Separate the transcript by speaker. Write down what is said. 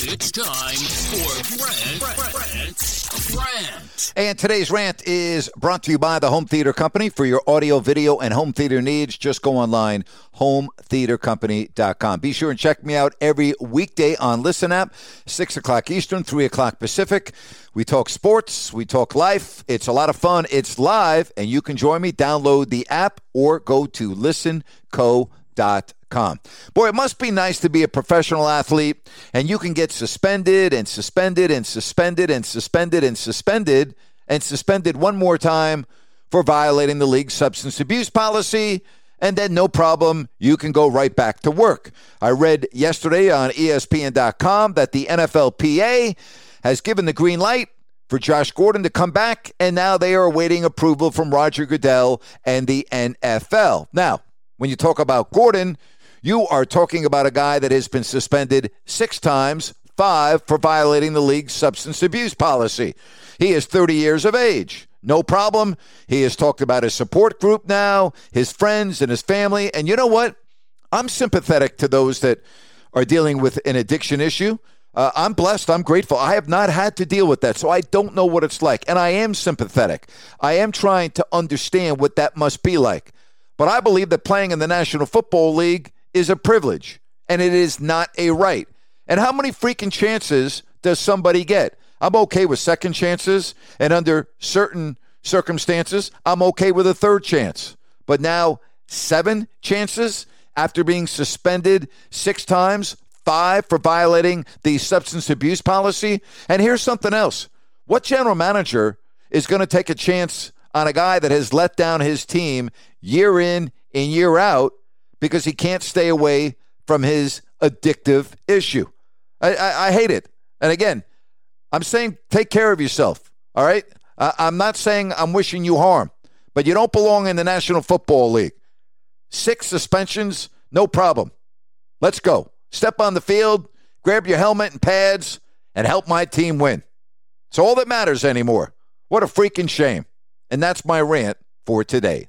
Speaker 1: It's time for Brent, Brent, Rant.
Speaker 2: And today's rant is brought to you by the Home Theater Company. For your audio, video, and home theater needs, just go online, hometheatercompany.com. Be sure and check me out every weekday on Listen App, 6 o'clock Eastern, 3 o'clock Pacific. We talk sports, we talk life. It's a lot of fun. It's live, and you can join me. Download the app or go to listenco.com. Boy, it must be nice to be a professional athlete, and you can get suspended and suspended and suspended and suspended and suspended and suspended one more time for violating the league's substance abuse policy and then no problem, you can go right back to work. I read yesterday on ESPN.com that the NFLPA has given the green light for Josh Gordon to come back, and now they are awaiting approval from Roger Goodell and the NFL. Now, when you talk about Gordon, you are talking about a guy that has been suspended six times, five for violating the league's substance abuse policy. He is 30 years of age. No problem. He has talked about his support group now, his friends, and his family. And you know what? I'm sympathetic to those that are dealing with an addiction issue. Uh, I'm blessed. I'm grateful. I have not had to deal with that, so I don't know what it's like. And I am sympathetic. I am trying to understand what that must be like. But I believe that playing in the National Football League is a privilege, and it is not a right. And how many freaking chances does somebody get? I'm okay with second chances, and under certain circumstances, I'm okay with a third chance. But now, seven chances after being suspended six times, five for violating the substance abuse policy. And here's something else what general manager is going to take a chance on a guy that has let down his team year in and year out because he can't stay away from his addictive issue? I, I, I hate it. And again, I'm saying take care of yourself. All right. Uh, I'm not saying I'm wishing you harm, but you don't belong in the National Football League. Six suspensions, no problem. Let's go. Step on the field, grab your helmet and pads, and help my team win. It's all that matters anymore. What a freaking shame. And that's my rant for today.